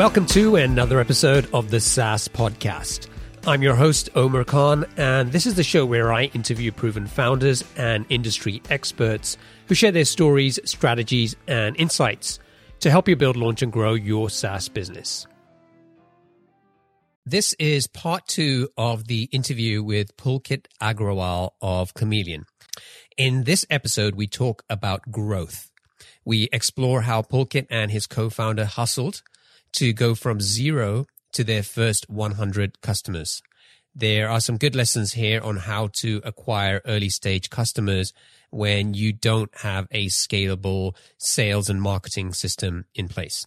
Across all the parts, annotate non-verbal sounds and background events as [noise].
Welcome to another episode of the SaaS Podcast. I'm your host, Omer Khan, and this is the show where I interview proven founders and industry experts who share their stories, strategies, and insights to help you build, launch, and grow your SaaS business. This is part two of the interview with Pulkit Agrawal of Chameleon. In this episode, we talk about growth. We explore how Pulkit and his co-founder hustled to go from zero to their first 100 customers. There are some good lessons here on how to acquire early stage customers when you don't have a scalable sales and marketing system in place.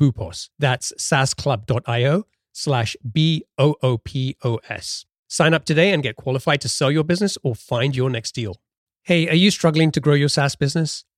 boopos. That's saasclub.io slash B-O-O-P-O-S. Sign up today and get qualified to sell your business or find your next deal. Hey, are you struggling to grow your SaaS business?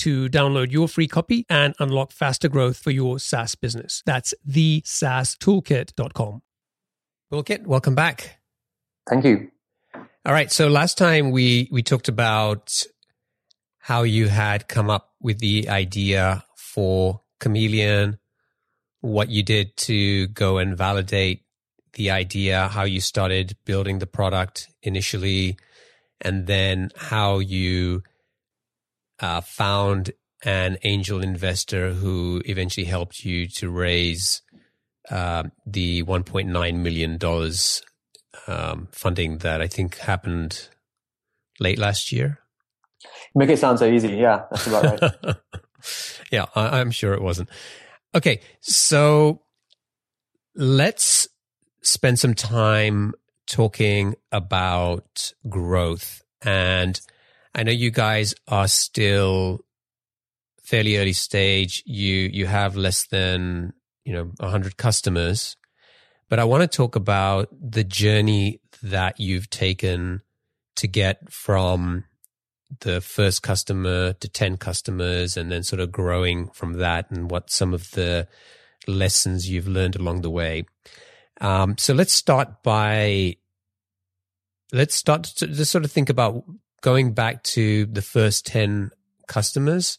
to download your free copy and unlock faster growth for your SaaS business. That's thesaastoolkit.com. Pulkit, welcome back. Thank you. All right. So last time we we talked about how you had come up with the idea for Chameleon, what you did to go and validate the idea, how you started building the product initially, and then how you uh, found an angel investor who eventually helped you to raise uh, the 1.9 million dollars um, funding that I think happened late last year. Make it sound so easy. Yeah, that's about right. [laughs] yeah, I, I'm sure it wasn't. Okay, so let's spend some time talking about growth. And I know you guys are still fairly early stage. You you have less than you know hundred customers, but I want to talk about the journey that you've taken to get from the first customer to 10 customers and then sort of growing from that and what some of the lessons you've learned along the way. Um, so let's start by, let's start to just sort of think about going back to the first 10 customers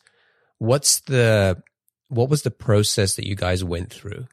what's the what was the process that you guys went through?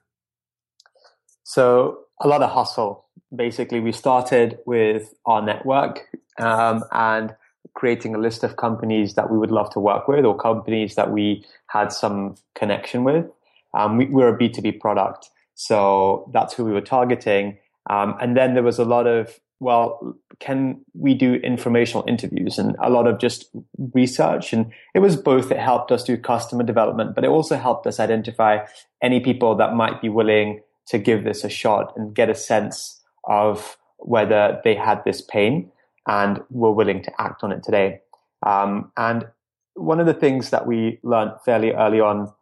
So a lot of hustle. Basically, we started with our network um, and creating a list of companies that we would love to work with or companies that we had some connection with. Um, we, we're a B2B product. So that's who we were targeting. Um, and then there was a lot of well, can we do informational interviews and a lot of just research? And it was both. It helped us do customer development, but it also helped us identify any people that might be willing to give this a shot and get a sense of whether they had this pain. and were willing to act on it today. Um, and one of the things that we learned fairly early on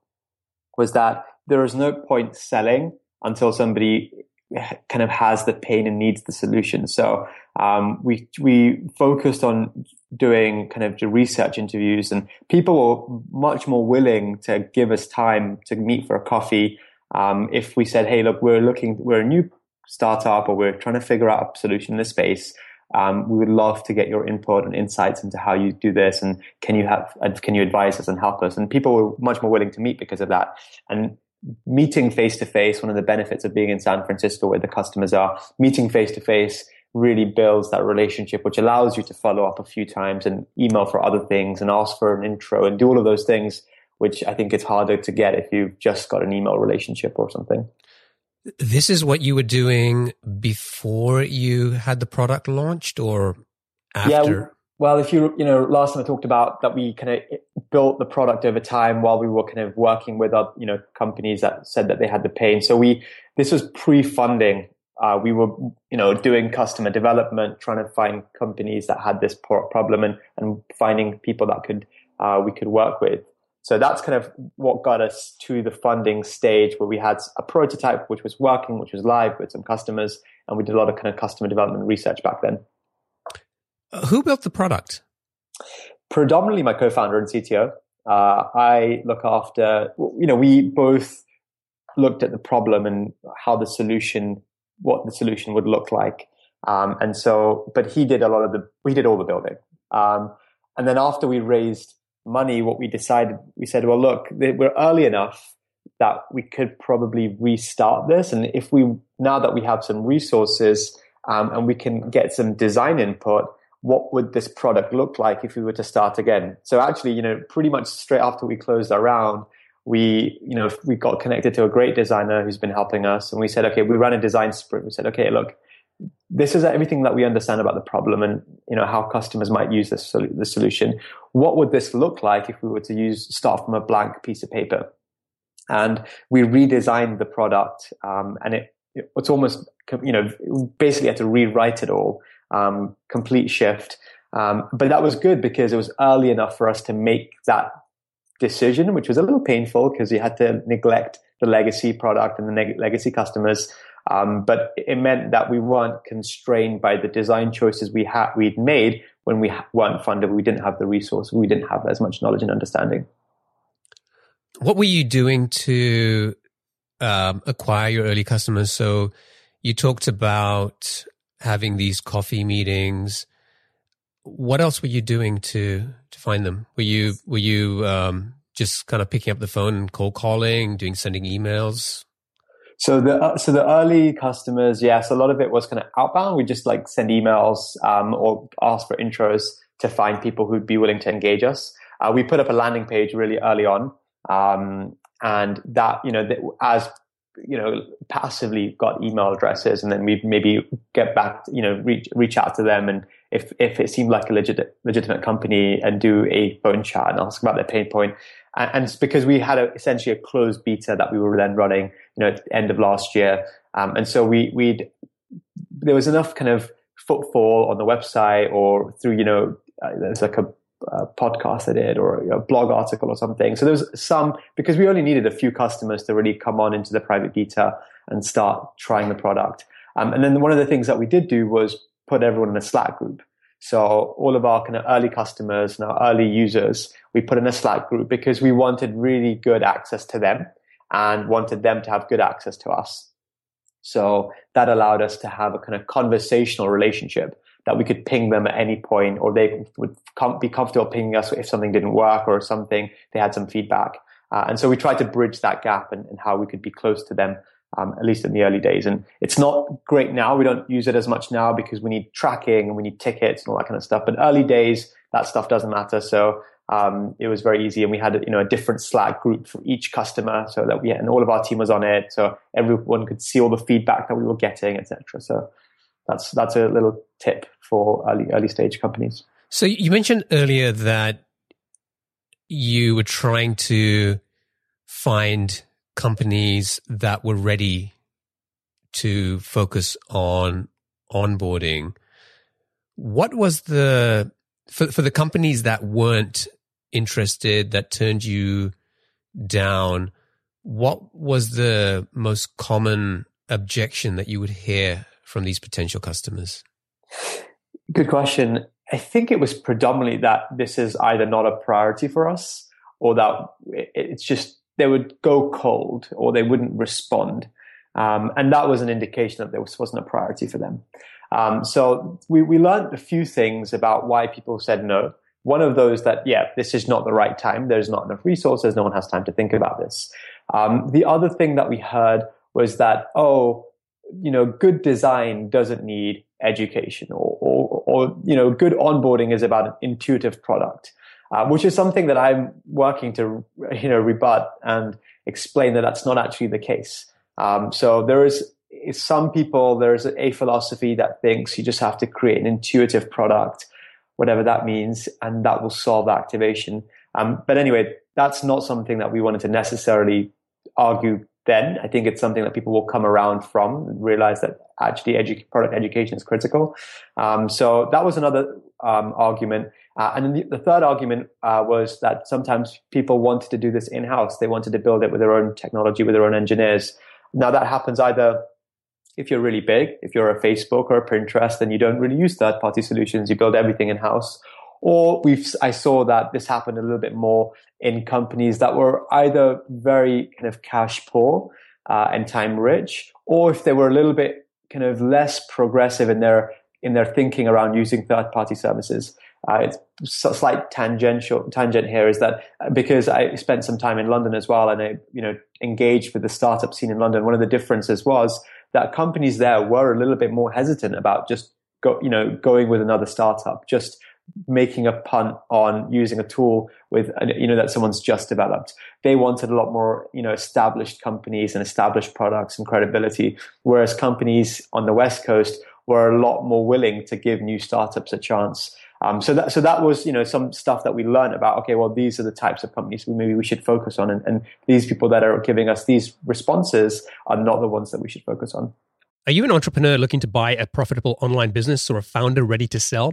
was that there is no point selling until somebody [laughs] kind of has the pain and needs the solution. So um, we we focused on doing kind of the research interviews, and people were much more willing to give us time to meet for a coffee. Um, if we said, "Hey, look, we're looking, we're a new startup, or we're trying to figure out a solution in this space," um, we would love to get your input and insights into how you do this, and can you have, can you advise us and help us? And people were much more willing to meet because of that. And meeting face to face, one of the benefits of being in San Francisco where the customers are, meeting face to face really builds that relationship, which allows you to follow up a few times and email for other things and ask for an intro and do all of those things, which I think it's harder to get if you've just got an email relationship or something. This is what you were doing before you had the product launched or after? Yeah, well, if you, you know, last time I talked about that we kind of built the product over time while we were kind of working with, our, you know, companies that said that they had the pain. So we, this was pre-funding. Uh, we were, you know, doing customer development, trying to find companies that had this problem and, and finding people that could, uh, we could work with. So that's kind of what got us to the funding stage where we had a prototype which was working, which was live with some customers, and we did a lot of kind of customer development research back then. Who built the product? Predominantly my co-founder and CTO. Uh, I look after, you know, we both looked at the problem and how the solution, what the solution would look like. Um, and so, but he did a lot of the, we did all the building. Um, and then after we raised money, what we decided, we said, well, look, we're early enough that we could probably restart this. And if we, now that we have some resources, um, and we can get some design input, what would this product look like if we were to start again? So actually, you know, pretty much straight after we closed our round, we, you know, we got connected to a great designer who's been helping us. And we said, okay, we ran a design sprint. We said, okay, look, this is everything that we understand about the problem and, you know, how customers might use this, the solution. What would this look like if we were to use, start from a blank piece of paper? And we redesigned the product. Um, and it, it's almost, you know, basically had to rewrite it all um, complete shift. Um, but that was good because it was early enough for us to make that decision, which was a little painful because you had to neglect the legacy product and the neg- legacy customers. Um, but it meant that we weren't constrained by the design choices we had we'd made when we weren't funded. We didn't have the resource. We didn't have as much knowledge and understanding. What were you doing to um, acquire your early customers? So you talked about having these coffee meetings. What else were you doing to to find them? Were you were you um, just kind of picking up the phone and cold calling, doing sending emails? So the uh, so the early customers, yes, a lot of it was kind of outbound. We just like send emails um, or ask for intros to find people who'd be willing to engage us. Uh, we put up a landing page really early on, um, and that you know that as you know, passively got email addresses and then we maybe get back, you know, reach, reach out to them. And if, if it seemed like a legit, legitimate company and do a phone chat and ask about their pain point. And, and it's because we had a, essentially a closed beta that we were then running, you know, at the end of last year. Um, and so we, we'd, there was enough kind of footfall on the website or through, you know, uh, there's like a podcast I did or a blog article or something. So there was some because we only needed a few customers to really come on into the private beta and start trying the product. Um, and then one of the things that we did do was put everyone in a Slack group. So all of our kind of early customers and our early users, we put in a Slack group because we wanted really good access to them and wanted them to have good access to us. So that allowed us to have a kind of conversational relationship that we could ping them at any point or they would com- be comfortable pinging us if something didn't work or something, they had some feedback. Uh, and so we tried to bridge that gap and, and how we could be close to them, um, at least in the early days. And it's not great now. We don't use it as much now because we need tracking and we need tickets and all that kind of stuff. But early days, that stuff doesn't matter. So um, it was very easy, and we had you know a different Slack group for each customer, so that we and all of our team was on it, so everyone could see all the feedback that we were getting, etc. So that's that's a little tip for early early stage companies. So you mentioned earlier that you were trying to find companies that were ready to focus on onboarding. What was the for for the companies that weren't interested that turned you down? What was the most common objection that you would hear from these potential customers? Good question. I think it was predominantly that this is either not a priority for us or that it's just they would go cold or they wouldn't respond. Um, and that was an indication that this wasn't a priority for them. Um, so we, we learned a few things about why people said no. One of those that, yeah, this is not the right time. There's not enough resources. No one has time to think about this. Um, the other thing that we heard was that, oh, you know, good design doesn't need education or, or, or you know, good onboarding is about an intuitive product, uh, which is something that I'm working to, you know, rebut and explain that that's not actually the case. Um, so there is some people, there's a philosophy that thinks you just have to create an intuitive product, whatever that means, and that will solve activation. Um, but anyway, that's not something that we wanted to necessarily argue then. I think it's something that people will come around from and realize that actually edu- product education is critical. Um, so that was another um, argument. Uh, and then the, the third argument uh, was that sometimes people wanted to do this in house. They wanted to build it with their own technology, with their own engineers. Now that happens either if you're really big, if you're a Facebook or a Pinterest, then you don't really use third party solutions. You build everything in house. Or we've, I saw that this happened a little bit more in companies that were either very kind of cash poor uh, and time rich, or if they were a little bit kind of less progressive in their in their thinking around using third party services. Uh, it's a slight tangential tangent here is that uh, because I spent some time in London as well, and I you know engaged with the startup scene in London. One of the differences was that companies there were a little bit more hesitant about just go you know going with another startup, just making a punt on using a tool with you know that someone's just developed they wanted a lot more you know established companies and established products and credibility whereas companies on the west coast were a lot more willing to give new startups a chance um, so that so that was you know some stuff that we learned about. Okay, well these are the types of companies we maybe we should focus on, and, and these people that are giving us these responses are not the ones that we should focus on. Are you an entrepreneur looking to buy a profitable online business or a founder ready to sell?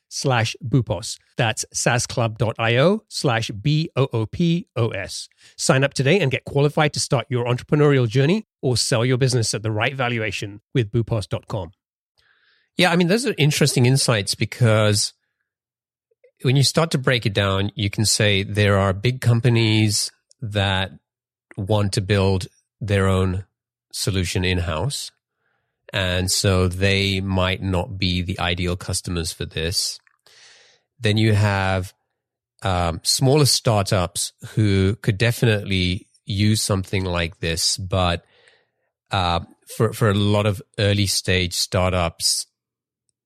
slash boopos. That's saasclub.io slash B-O-O-P-O-S. Sign up today and get qualified to start your entrepreneurial journey or sell your business at the right valuation with boopos.com. Yeah, I mean, those are interesting insights because when you start to break it down, you can say there are big companies that want to build their own solution in house. And so they might not be the ideal customers for this. Then you have um, smaller startups who could definitely use something like this, but uh, for for a lot of early stage startups,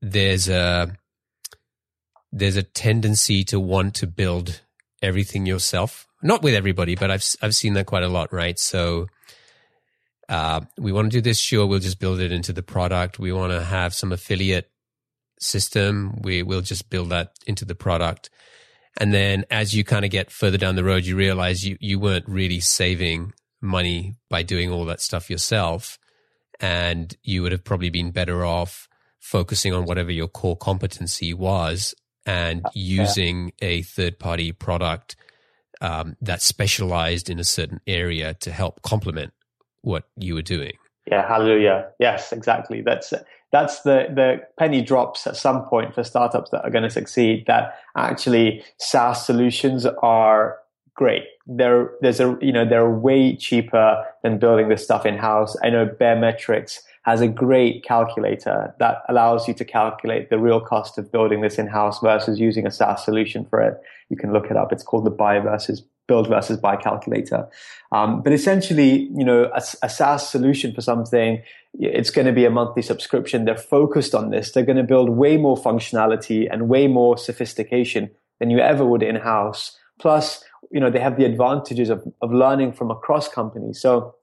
there's a there's a tendency to want to build everything yourself. Not with everybody, but I've I've seen that quite a lot, right? So uh, we want to do this, sure, we'll just build it into the product. We want to have some affiliate system, we will just build that into the product. And then as you kind of get further down the road, you realize you, you weren't really saving money by doing all that stuff yourself. And you would have probably been better off focusing on whatever your core competency was and using yeah. a third party product um, that's specialized in a certain area to help complement what you were doing. Yeah, hallelujah. Yes, exactly. That's that's the the penny drops at some point for startups that are going to succeed. That actually SaaS solutions are great. They're there's a you know they're way cheaper than building this stuff in house. I know Baremetrics has a great calculator that allows you to calculate the real cost of building this in house versus using a SaaS solution for it. You can look it up. It's called the buy versus build versus buy calculator. Um, but essentially, you know, a, a, SaaS solution for something, it's going to be a monthly subscription. They're focused on this. They're going to build way more functionality and way more sophistication than you ever would in house. Plus, you know, they have the advantages of, of learning from across companies. So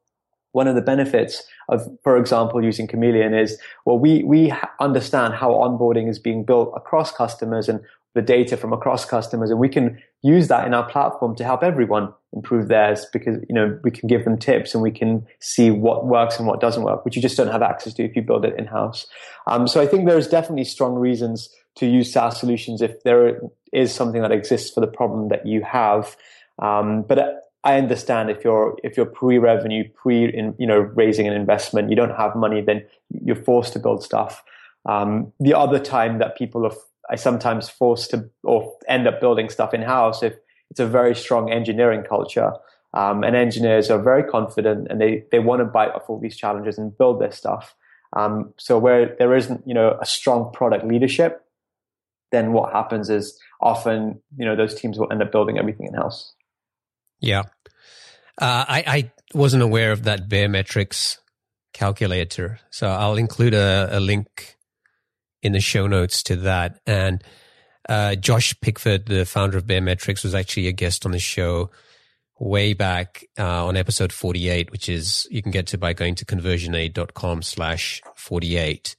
one of the benefits of, for example, using Chameleon is, well, we, we understand how onboarding is being built across customers and the data from across customers. And we can use that in our platform to help everyone improve theirs because, you know, we can give them tips and we can see what works and what doesn't work, which you just don't have access to if you build it in house. Um, so I think there's definitely strong reasons to use SaaS solutions if there is something that exists for the problem that you have. Um, but I understand if you're if you're pre-revenue, pre in, you know raising an investment, you don't have money, then you're forced to build stuff. Um, the other time that people are, I sometimes forced to or end up building stuff in house if it's a very strong engineering culture. Um, and engineers are very confident and they, they want to bite off all these challenges and build their stuff. Um, so where there isn't, you know, a strong product leadership, then what happens is often, you know, those teams will end up building everything in house. Yeah. Uh, I, I wasn't aware of that Baremetrics calculator. So I'll include a, a link in the show notes to that. And uh, Josh Pigford, the founder of Baremetrics, was actually a guest on the show way back uh, on episode 48, which is you can get to by going to conversionaid.com slash 48.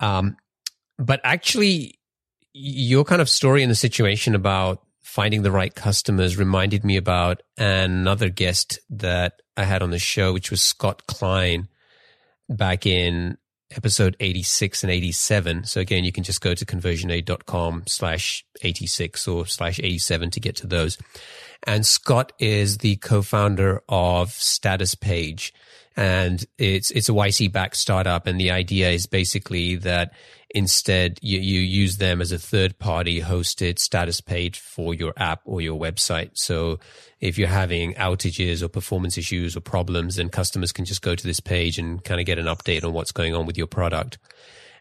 Um, but actually, your kind of story in the situation about finding the right customers reminded me about another guest that I had on the show, which was Scott Klein back in episode 86 and 87. So again, you can just go to conversionaid.com slash 86 or slash 87 to get to those. And Scott is the co-founder of Statuspage and it's, it's a YC backed startup. And the idea is basically that Instead, you, you use them as a third party hosted status page for your app or your website. So if you're having outages or performance issues or problems, then customers can just go to this page and kind of get an update on what's going on with your product.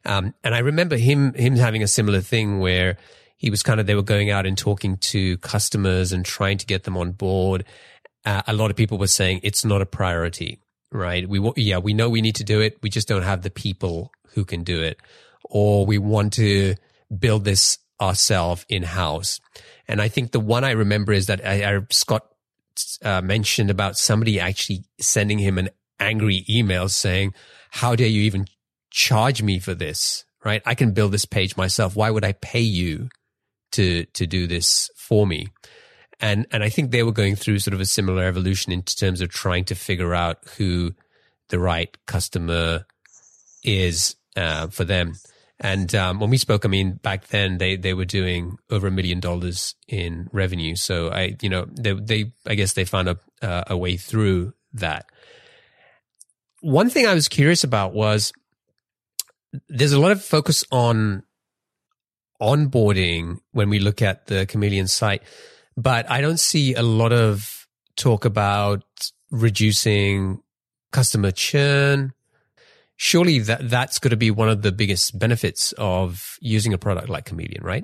Um, and I remember him, him having a similar thing where he was kind of, they were going out and talking to customers and trying to get them on board. Uh, a lot of people were saying it's not a priority, right? We, want, yeah, we know we need to do it. We just don't have the people who can do it or we want to build this ourselves in house. And I think the one I remember is that I, I, Scott uh, mentioned about somebody actually sending him an angry email saying, how dare you even charge me for this? Right. I can build this page myself. Why would I pay you to, to do this for me? And, and I think they were going through sort of a similar evolution in terms of trying to figure out who the right customer is uh, for them. And um, when we spoke, I mean, back then they, they were doing over a million dollars in revenue. So I, you know, they, they I guess they found a, uh, a way through that. One thing I was curious about was there's a lot of focus on onboarding when we look at the Chameleon site, but I don't see a lot of talk about reducing customer churn surely that that's going to be one of the biggest benefits of using a product like Chameleon, right?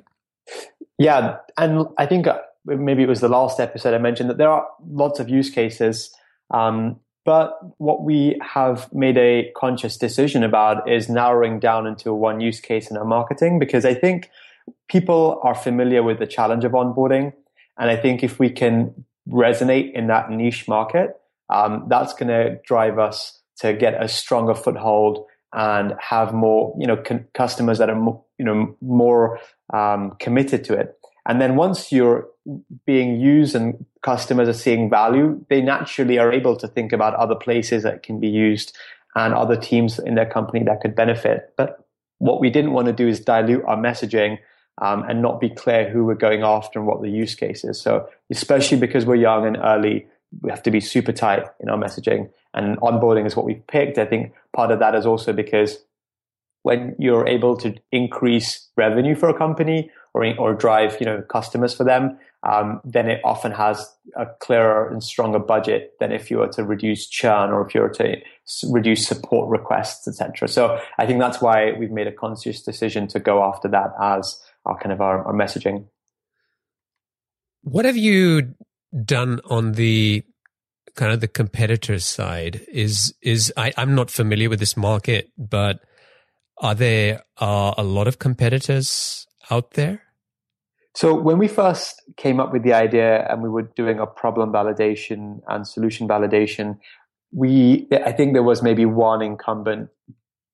Yeah, and I think uh, maybe it was the last episode I mentioned that there are lots of use cases, um, but what we have made a conscious decision about is narrowing down into one use case in our marketing because I think people are familiar with the challenge of onboarding, and I think if we can resonate in that niche market, um, that's going to drive us to get a stronger foothold and have more, you know, con- customers that are, more, you know, more um, committed to it. And then once you're being used and customers are seeing value, they naturally are able to think about other places that can be used and other teams in their company that could benefit. But what we didn't want to do is dilute our messaging um, and not be clear who we're going after and what the use case is. So especially because we're young and early, we have to be super tight in our messaging and onboarding is what we've picked. I think part of that is also because when you're able to increase revenue for a company or, or drive, you know, customers for them, um, then it often has a clearer and stronger budget than if you were to reduce churn or if you were to reduce support requests, etc. So I think that's why we've made a conscious decision to go after that as our kind of our, our messaging. What have you done on the kind of the competitor side is is I, I'm not familiar with this market, but are there uh, a lot of competitors out there? So when we first came up with the idea and we were doing a problem validation and solution validation, we I think there was maybe one incumbent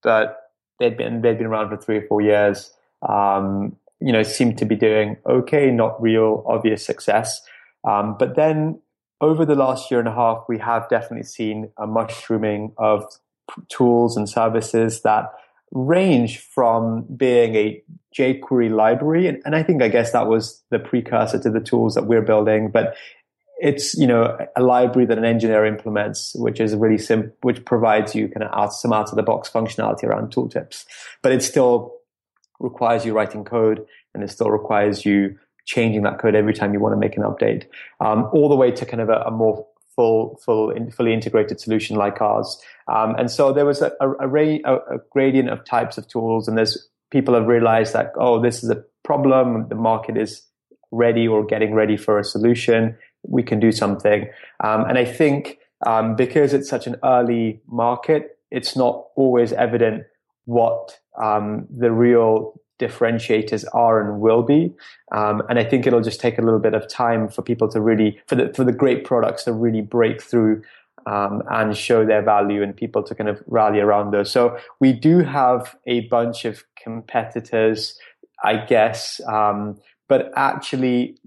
that they'd been they'd been around for three or four years. Um, you know, seemed to be doing okay, not real obvious success. Um, but then over the last year and a half, we have definitely seen a mushrooming of tools and services that range from being a jQuery library, and, and I think I guess that was the precursor to the tools that we're building, but it's you know a library that an engineer implements, which is really simple, which provides you kind of out, some out of the box functionality around tooltips, but it's still requires you writing code, and it still requires you changing that code every time you want to make an update, um, all the way to kind of a, a more full, full, in, fully integrated solution like ours. Um, and so there was a, a, a, a, gradient of types of tools, and there's people have realized that oh, this is a problem. The market is ready or getting ready for a solution. We can do something. Um, and I think um, because it's such an early market, it's not always evident what um, the real differentiators are and will be. Um, and I think it'll just take a little bit of time for people to really, for the, for the great products to really break through um, and show their value and people to kind of rally around those. So we do have a bunch of competitors, I guess. Um, but actually,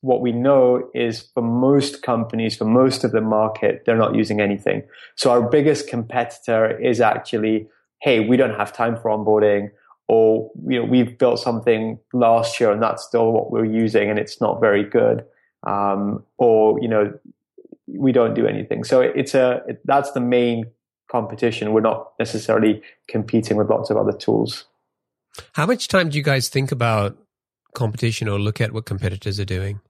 what we know is for most companies, for most of the market, they're not using anything. So our biggest competitor is actually, hey, we don't have time for onboarding or you know we've built something last year and that's still what we're using and it's not very good um, or you know we don't do anything. So it's a it, that's the main competition. We're not necessarily competing with lots of other tools. How much time do you guys think about competition or look at what competitors are doing?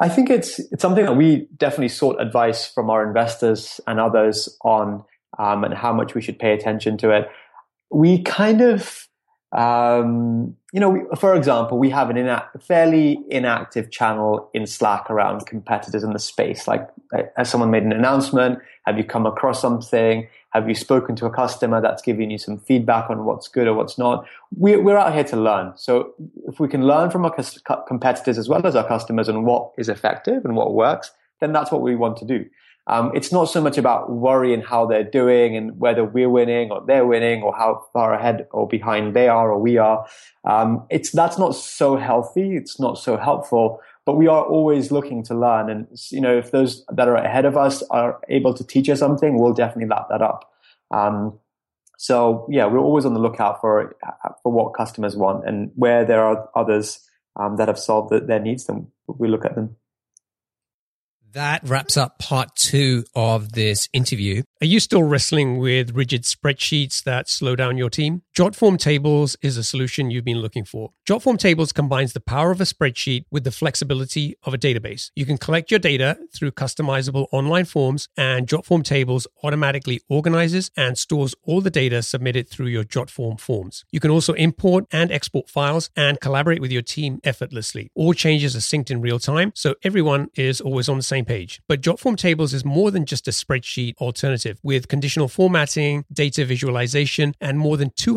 I think it's it's something that we definitely sought advice from our investors and others on um, and how much we should pay attention to it we kind of, um, you know, we, for example, we have an ina- fairly inactive channel in Slack around competitors in the space. Like, has someone made an announcement? Have you come across something? Have you spoken to a customer that's giving you some feedback on what's good or what's not? We, we're out here to learn. So if we can learn from our competitors as well as our customers and what is effective and what works, then that's what we want to do. Um, it's not so much about worrying how they're doing and whether we're winning or they're winning or how far ahead or behind they are or we are. Um, it's that's not so healthy. It's not so helpful. But we are always looking to learn, and you know, if those that are ahead of us are able to teach us something, we'll definitely lap that up. Um, so yeah, we're always on the lookout for for what customers want, and where there are others um, that have solved their needs, then we look at them. That wraps up part two of this interview. Are you still wrestling with rigid spreadsheets that slow down your team? Jotform Tables is a solution you've been looking for. Jotform Tables combines the power of a spreadsheet with the flexibility of a database. You can collect your data through customizable online forms, and Jotform Tables automatically organizes and stores all the data submitted through your Jotform forms. You can also import and export files and collaborate with your team effortlessly. All changes are synced in real time, so everyone is always on the same page. But Jotform Tables is more than just a spreadsheet alternative. With conditional formatting, data visualization, and more than